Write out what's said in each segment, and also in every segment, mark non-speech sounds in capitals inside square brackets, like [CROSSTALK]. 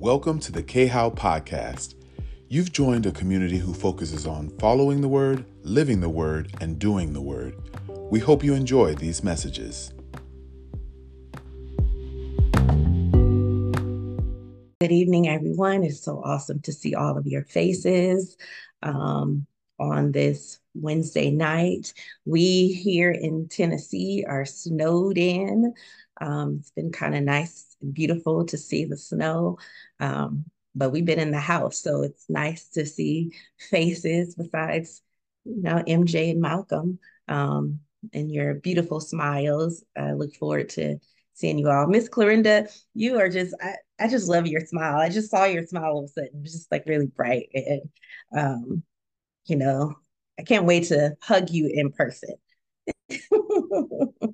Welcome to the KHOW podcast. You've joined a community who focuses on following the word, living the word, and doing the word. We hope you enjoy these messages. Good evening, everyone. It's so awesome to see all of your faces um, on this Wednesday night. We here in Tennessee are snowed in. Um, it's been kind of nice and beautiful to see the snow. Um, but we've been in the house, so it's nice to see faces besides, you know, MJ and Malcolm um, and your beautiful smiles. I look forward to seeing you all. Miss Clorinda, you are just, I, I just love your smile. I just saw your smile all of a sudden, just like really bright. And, um, you know, I can't wait to hug you in person. [LAUGHS]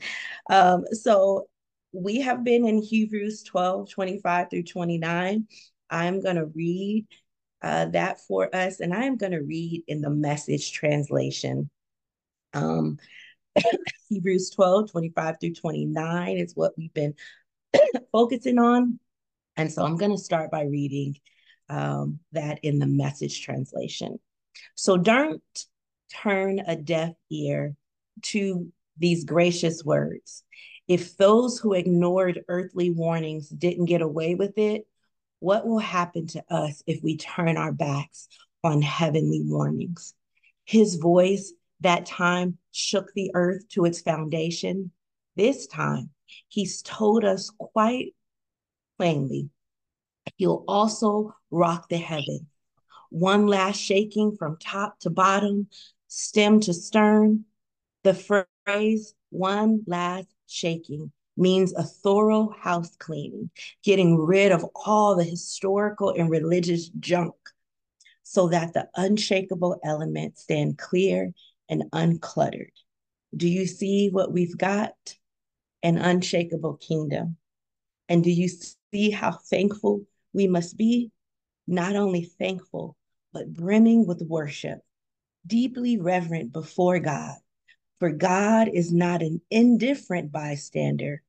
um, so we have been in Hebrews 12, 25 through 29. I'm going to read uh, that for us, and I am going to read in the message translation. Um, [COUGHS] Hebrews 12, 25 through 29 is what we've been [COUGHS] focusing on. And so I'm going to start by reading um, that in the message translation. So don't turn a deaf ear to these gracious words. If those who ignored earthly warnings didn't get away with it, what will happen to us if we turn our backs on heavenly warnings? His voice that time shook the earth to its foundation. This time, he's told us quite plainly, he'll also rock the heaven. One last shaking from top to bottom, stem to stern. The phrase, one last shaking means a thorough house cleaning, getting rid of all the historical and religious junk so that the unshakable elements stand clear and uncluttered. Do you see what we've got? An unshakable kingdom. And do you see how thankful we must be? Not only thankful, but brimming with worship, deeply reverent before God for God is not an indifferent bystander.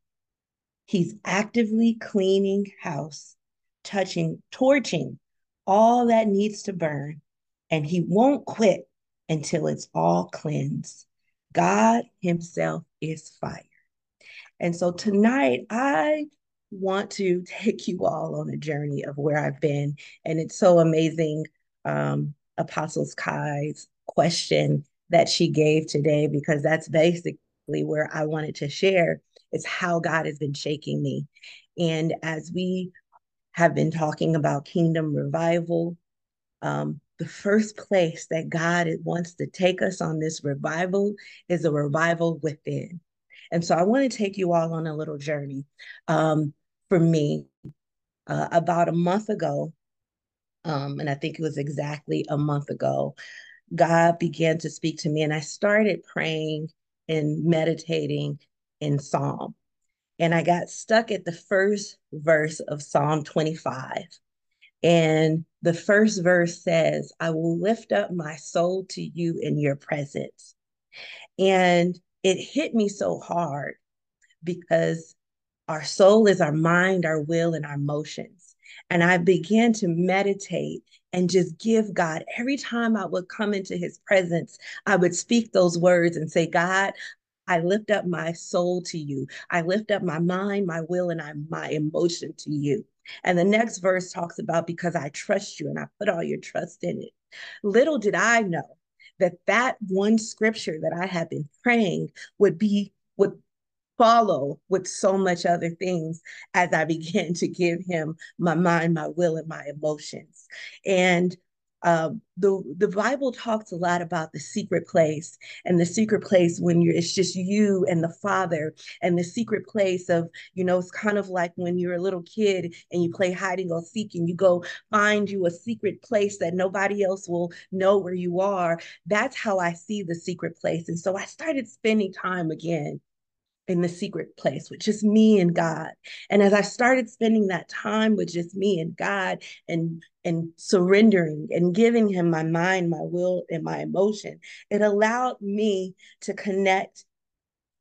He's actively cleaning house, touching, torching all that needs to burn, and he won't quit until it's all cleansed. God himself is fire. And so tonight, I want to [LAUGHS] take you all on a journey of where I've been. And it's so amazing. Um, Apostles Kai's question that she gave today because that's basically where I wanted to share is how God has been shaking me. And as we have been talking about kingdom revival, um, the first place that God wants to take us on this revival is a revival within. And so I want to take you all on a little journey. Um, for me, uh, about a month ago, um, and I think it was exactly a month ago, God began to speak to me, and I started praying and meditating in Psalm. And I got stuck at the first verse of Psalm 25. And the first verse says, I will lift up my soul to you in your presence. And it hit me so hard because our soul is our mind, our will, and our emotions. And I began to meditate and just give God. Every time I would come into his presence, I would speak those words and say, God, I lift up my soul to you. I lift up my mind, my will, and my emotion to you. And the next verse talks about because I trust you and I put all your trust in it. Little did I know that that one scripture that I had been praying would be would follow with so much other things as I [LAUGHS] began to give him my mind, my will, and my emotions. And um, the the Bible talks a lot about the secret place and the secret place when you're it's just you and the Father and the secret place of you know it's kind of like when you're a little kid and you play hiding or seek and you go find you a secret place that nobody else will know where you are. That's how I see the secret place, and so I started spending time again in the secret place with just me and God. And as I started spending that time with just me and God and and surrendering and giving him my mind, my will and my emotion, it allowed me to connect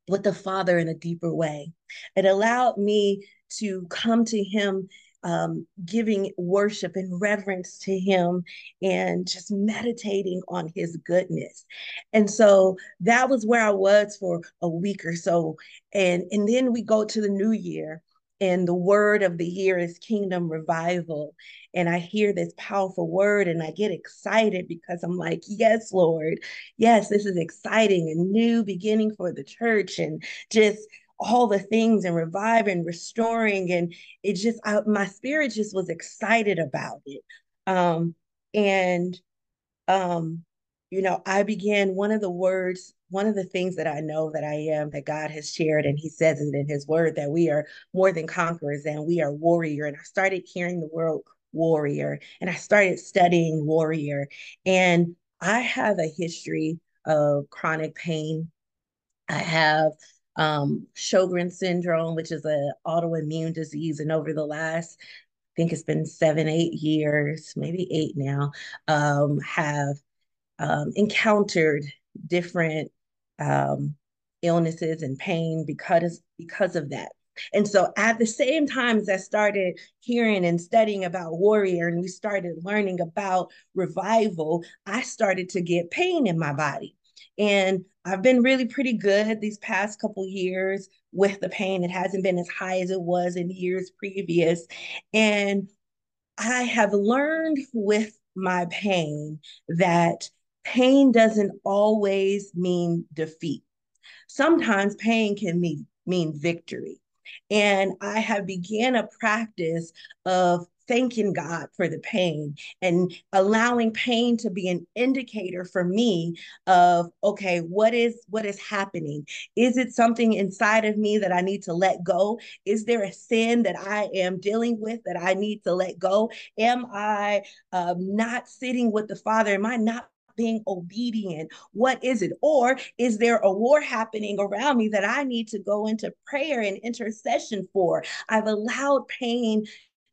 with the Father in a deeper way. It allowed me to come to him um, giving worship and reverence to him and just meditating on his goodness. And so that was where I was for a week or so. And, and then we go to the new year and the word of the year is kingdom revival and i hear this powerful word and i get excited because i'm like yes lord yes this is exciting a new beginning for the church and just all the things and revive and restoring and it just I, my spirit just was excited about it um and um you know i began one of the words one of the things that I know that I am that God has shared, and He says it in His Word that we are more than conquerors and we are warrior. And I started hearing the word warrior, and I started studying warrior. And I have a history of chronic pain. I have um, Sjogren syndrome, which is an autoimmune disease, and over the last I think it's been seven, eight years, maybe eight now, um, have um, encountered different um, illnesses and pain because because of that. And so at the same time as I started hearing and studying about warrior and we started learning about revival, I started to get pain in my body. And I've been really pretty good these past couple years with the pain. It hasn't been as high as it was in years previous. And I have learned with my pain that pain doesn't always mean defeat. Sometimes pain can mean, mean victory. And I have began a practice of thanking God for the pain and allowing pain to be an indicator for me of okay what is what is happening is it something inside of me that I need to let go is there a sin that I am dealing with that I need to let go am I um, not sitting with the father am I not being obedient? What is it? Or is there a war happening around me that I need to go into prayer and intercession for? I've allowed pain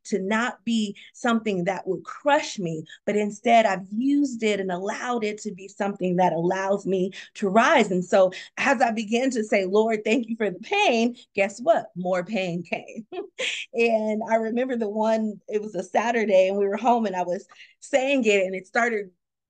to not be something that would crush me, but instead I've used it and allowed it to be something that allows me to rise. And so as I began to say, Lord, thank you for the pain, guess what? More pain came. [LAUGHS] and I remember the one, it was a Saturday and we were home and I was saying it and it started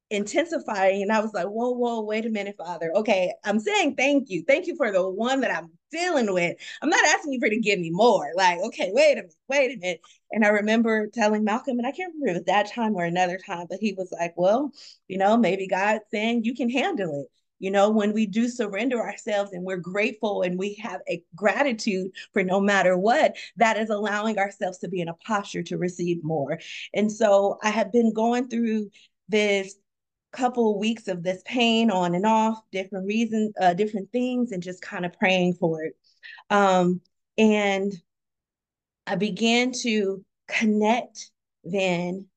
intensifying. And I was like, whoa, whoa, wait a minute, Father. Okay, I'm saying thank you. Thank you for the one that I'm dealing with. I'm not asking you for to give me more. Like, okay, wait a minute, wait a minute. And I remember telling Malcolm, and I can't remember if that time or another time, but he was like, well, you know, maybe God's saying you can handle it. You know, when we do surrender ourselves and we're grateful and we have a gratitude for no matter what, that is allowing ourselves to be in a posture to receive more. And so I have been going through this couple weeks of this pain on and off, different reasons, uh, different things, and just kind of praying for it. Um, and I began to connect then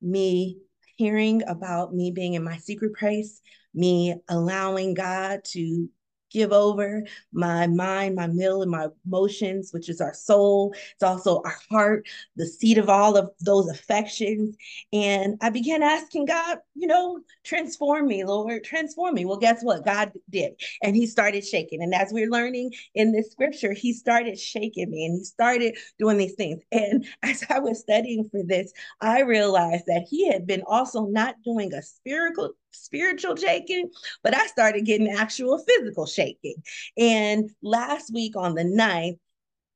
me hearing about me being in my secret place, me allowing God to give over my mind, my will, and my emotions, which is our soul. It's also our heart, the seat of all of those affections. And I began asking God, you know, transform me, Lord, transform me. Well, guess what? God did. And he started shaking. And as we're learning in this scripture, he started shaking me and he started doing these things. And [LAUGHS] as I was studying for this, I realized that he had been also not doing a spiritual spiritual shaking, but I started getting actual physical shaking. And last week on the 9th,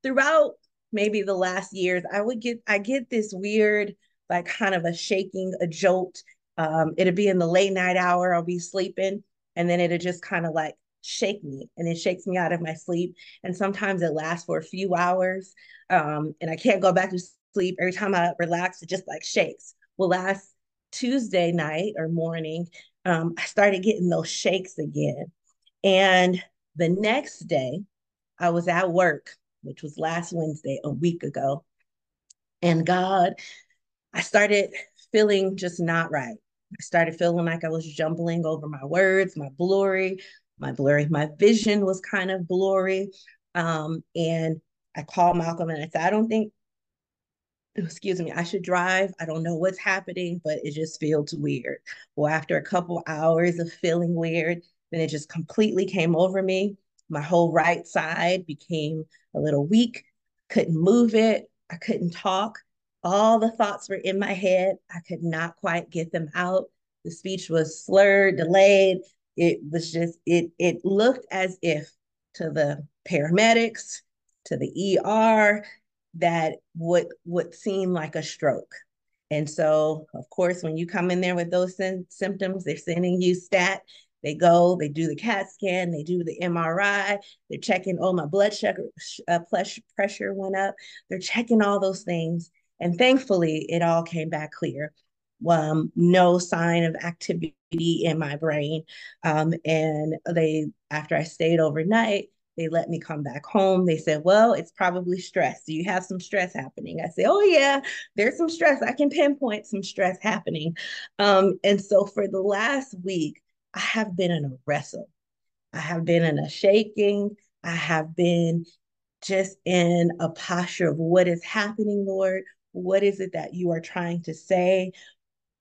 throughout maybe the last years, I would get I get this weird, like kind of a shaking, a jolt. Um, it'd be in the late night hour, I'll be sleeping, and then it'd just kind of like shake me and it shakes me out of my sleep. And sometimes it lasts for a few hours. Um, and I can't go back to sleep. Every time I relax, it just like shakes. Well, last Tuesday night or morning, um, I started getting those shakes again. And the next day, I was at work, which was last Wednesday, a week ago. And God, I started feeling just not right. I started feeling like I was jumbling over my words, my blurry, my blurry, my vision was kind of blurry. Um, and I called Malcolm and I said, I don't think excuse me, I should drive. I don't know what's happening, but it just feels weird. Well, after a couple hours of feeling weird, then it just completely came over me. My whole right side became a little weak, couldn't move it. I couldn't talk. All the thoughts were in my head. I could not quite get them out. The speech was slurred, delayed. It was just, it, it looked as if to the paramedics, to the ER, that would would seem like a stroke. And so, of course, when you come in there with those symptoms, they're sending you stat. They go, they do the CAT scan, they do the MRI, they're checking, oh, my blood sugar, uh, pressure went up. They're checking all those things. And thankfully, it all came back clear. Um, no sign of activity in my brain. Um, and they, after I stayed overnight, they let me come back home. They said, Well, it's probably stress. Do you have some stress happening? I said, Oh, yeah, there's some stress. I can pinpoint some stress happening. Um, and so for the last week, I have been in a wrestle. I have been in a shaking. I have been just in a posture of what is happening, Lord. What is it that you are trying to say?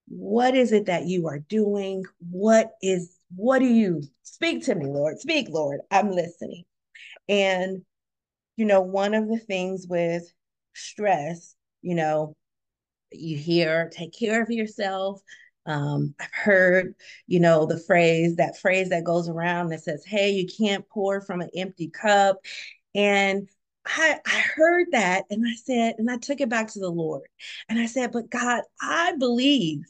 What is it that you are doing? What is, what do you speak to me, Lord? Speak, Lord. I'm listening. And, you know, one of the things with stress, you know, you hear, take care of yourself. Um, I've heard, you know, the phrase, that phrase that goes around that says, hey, you can't pour from an empty cup. And I, I heard that and I said, and I took it back to the Lord. And I said, but God, I believe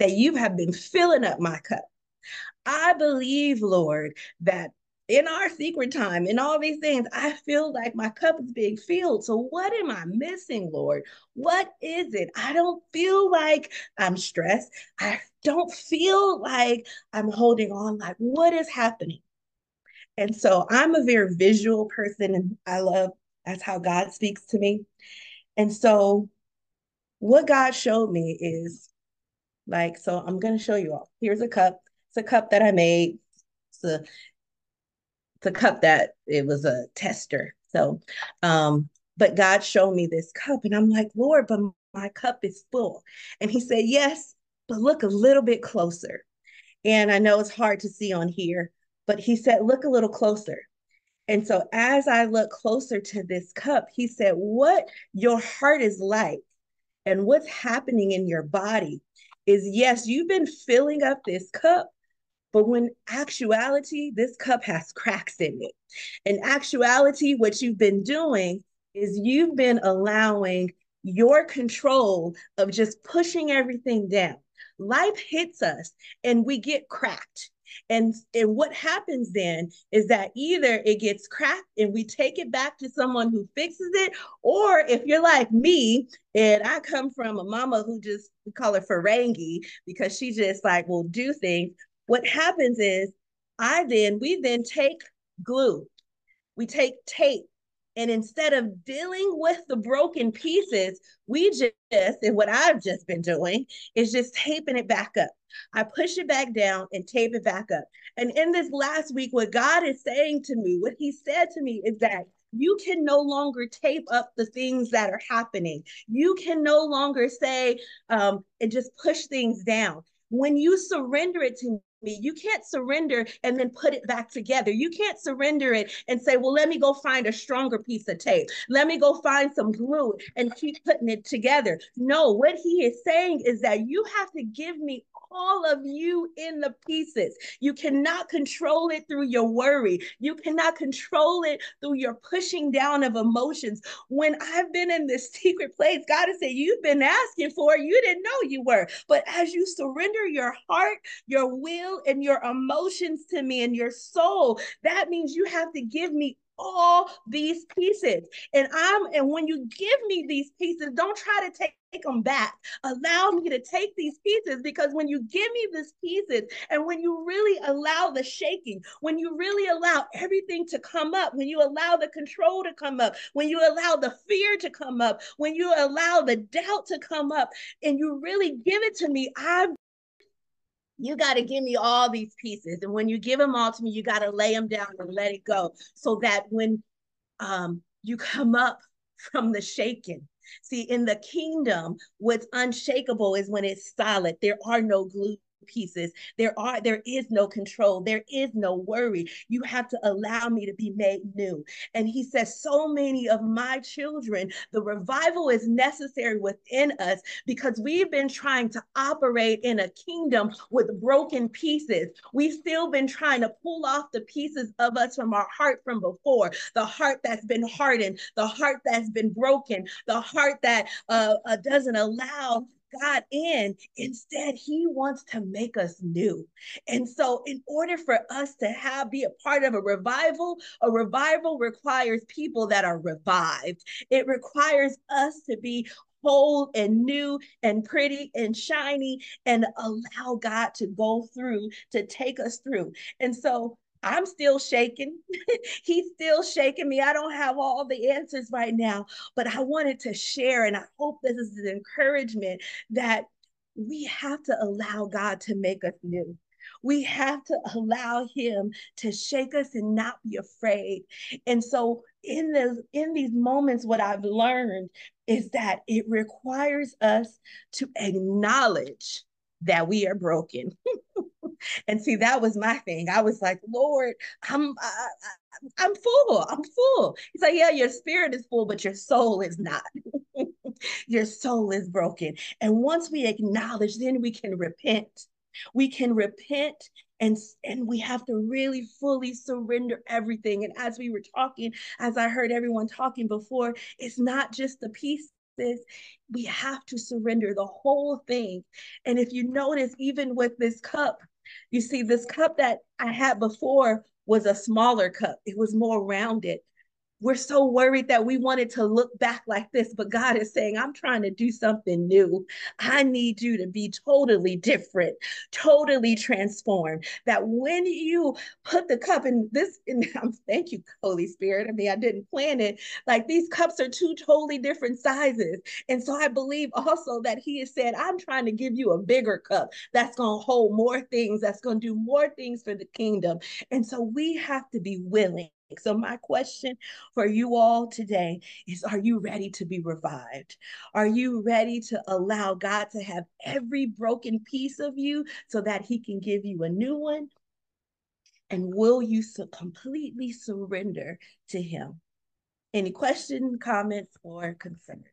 that you have been filling up my cup. I believe, Lord, that in our secret time, in all these things, I feel like my cup is being filled. So, what am I missing, Lord? What is it? I don't feel like I'm stressed. I don't feel like I'm holding on. Like, what is happening? And so, I'm a very visual person, and I love that's how God speaks to me. And so, what God showed me is like, so I'm going to show you all. Here's a cup. It's a cup that I made. It's a to cup that it was a tester. So, um, but God showed me this cup, and I'm like, Lord, but my cup is full. And He said, Yes, but look a little bit closer. And I know it's hard to see on here, but He said, Look a little closer. And so as I look closer to this cup, He said, What your heart is like and what's happening in your body is yes, you've been filling up this cup, but when actuality, this cup has cracks in it. In actuality, what you've been doing is you've been allowing your control of just pushing everything down. Life hits us and we get cracked. And, and what happens then is that either it gets cracked and we take it back to someone who fixes it, or if you're like me, and I come from a mama who just we call her Ferengi because she just like will do things what happens is I then, we then take glue, we take tape, and instead of dealing with the broken pieces, we just, and what I've just been doing is just taping it back up. I push it back down and tape it back up. And in this last week, what God is saying to me, what He said to me is that you can no longer tape up the things that are happening. You can no longer say um, and just push things down. When you surrender it to me. You can't surrender and then put it back together. You can't surrender it and say, well, let me go find a stronger piece of tape. Let me go find some glue and keep putting it together. No, what he is saying is that you have to give me all of you in the pieces. You cannot control it through your worry. You cannot control it through your pushing down of emotions. When I've been in this [LAUGHS] secret place, God has said, You've been asking for it. You didn't know you were. But as you surrender your heart, your will, and your emotions to me and your soul, that means you have to give me all these pieces. And I'm and when you give me these pieces, don't try to take take them back. Allow me to take these pieces because when you give me these pieces and when you really allow the shaking, when you really allow everything to come up, when you allow the control to come up, when you allow the fear to come up, when you allow the doubt to come up, and you really give it to me, I'm you got to give me all these pieces. And when you give them all to me, you got to lay them down and let it go so that when um, you come up from the shaking, see, in the kingdom, what's unshakable is when it's solid. There are no glue pieces. There are there is no control. There is no worry. You have to allow me to be made new. And he says, so many of my children, the revival is necessary within us because we've been trying to operate in a kingdom with broken pieces. We've still been trying to pull off the pieces of us from our heart from before, the heart that's been hardened, the heart that's been broken, the heart that uh, uh, doesn't allow God in. Instead, He wants to make us new. And so, in order for us to have be a part of a revival, a revival requires people that are revived. It requires us to be whole and new and pretty and shiny and allow God to go through to take us through. And so I'm still shaking. [LAUGHS] He's still shaking me. I don't have all the answers right now, but I wanted to share, and I hope this is an encouragement that we have to allow God to make us new. We have to allow him to shake us and not be afraid. And so in the in these moments what I've learned is that it requires us to acknowledge that we are broken. [LAUGHS] and see, that was my thing. I was like, Lord, I'm I, I'm full. I'm full. He's like, yeah, your spirit is full, but your soul is not. [LAUGHS] your soul is broken. And once we acknowledge, then we can repent. We can repent and and we have to really fully surrender everything and as we were talking as i heard everyone talking before it's not just the piece this, we have to surrender the whole thing. And if you notice, even with this cup, you see, this cup that I had before was a smaller cup, it was more rounded we're so worried that we wanted to look back like this, but God is saying, I'm trying to do something new. I need you to be totally different, totally transformed. That when you put the cup in this, [LAUGHS] and I'm, thank you, Holy Spirit. I mean, I didn't plan it. Like these cups are two totally different sizes. And so I believe also that He has said, I'm trying to give you a bigger cup that's going to hold more things, that's going to do more things for the kingdom. And so we have to be willing so, my question for you all today is Are you ready to be revived? Are you ready to allow God to have every broken piece of you so that He can give you a new one? And will you so completely surrender to Him? Any question, comments, or concerns?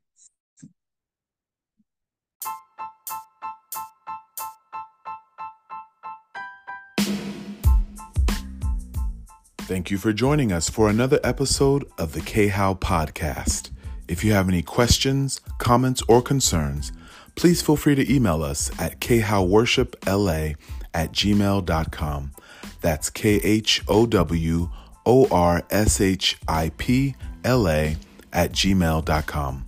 Thank you for joining us for another episode of the KHOW Podcast. If you have any questions, comments, or concerns, please feel free to email us at khoworshipla at gmail.com. That's K H O W O R S H I P L A at gmail.com.